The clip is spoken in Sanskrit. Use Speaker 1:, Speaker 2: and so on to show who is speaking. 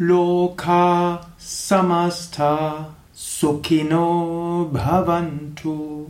Speaker 1: लोका समस्ता सुखिनो भवन्तु।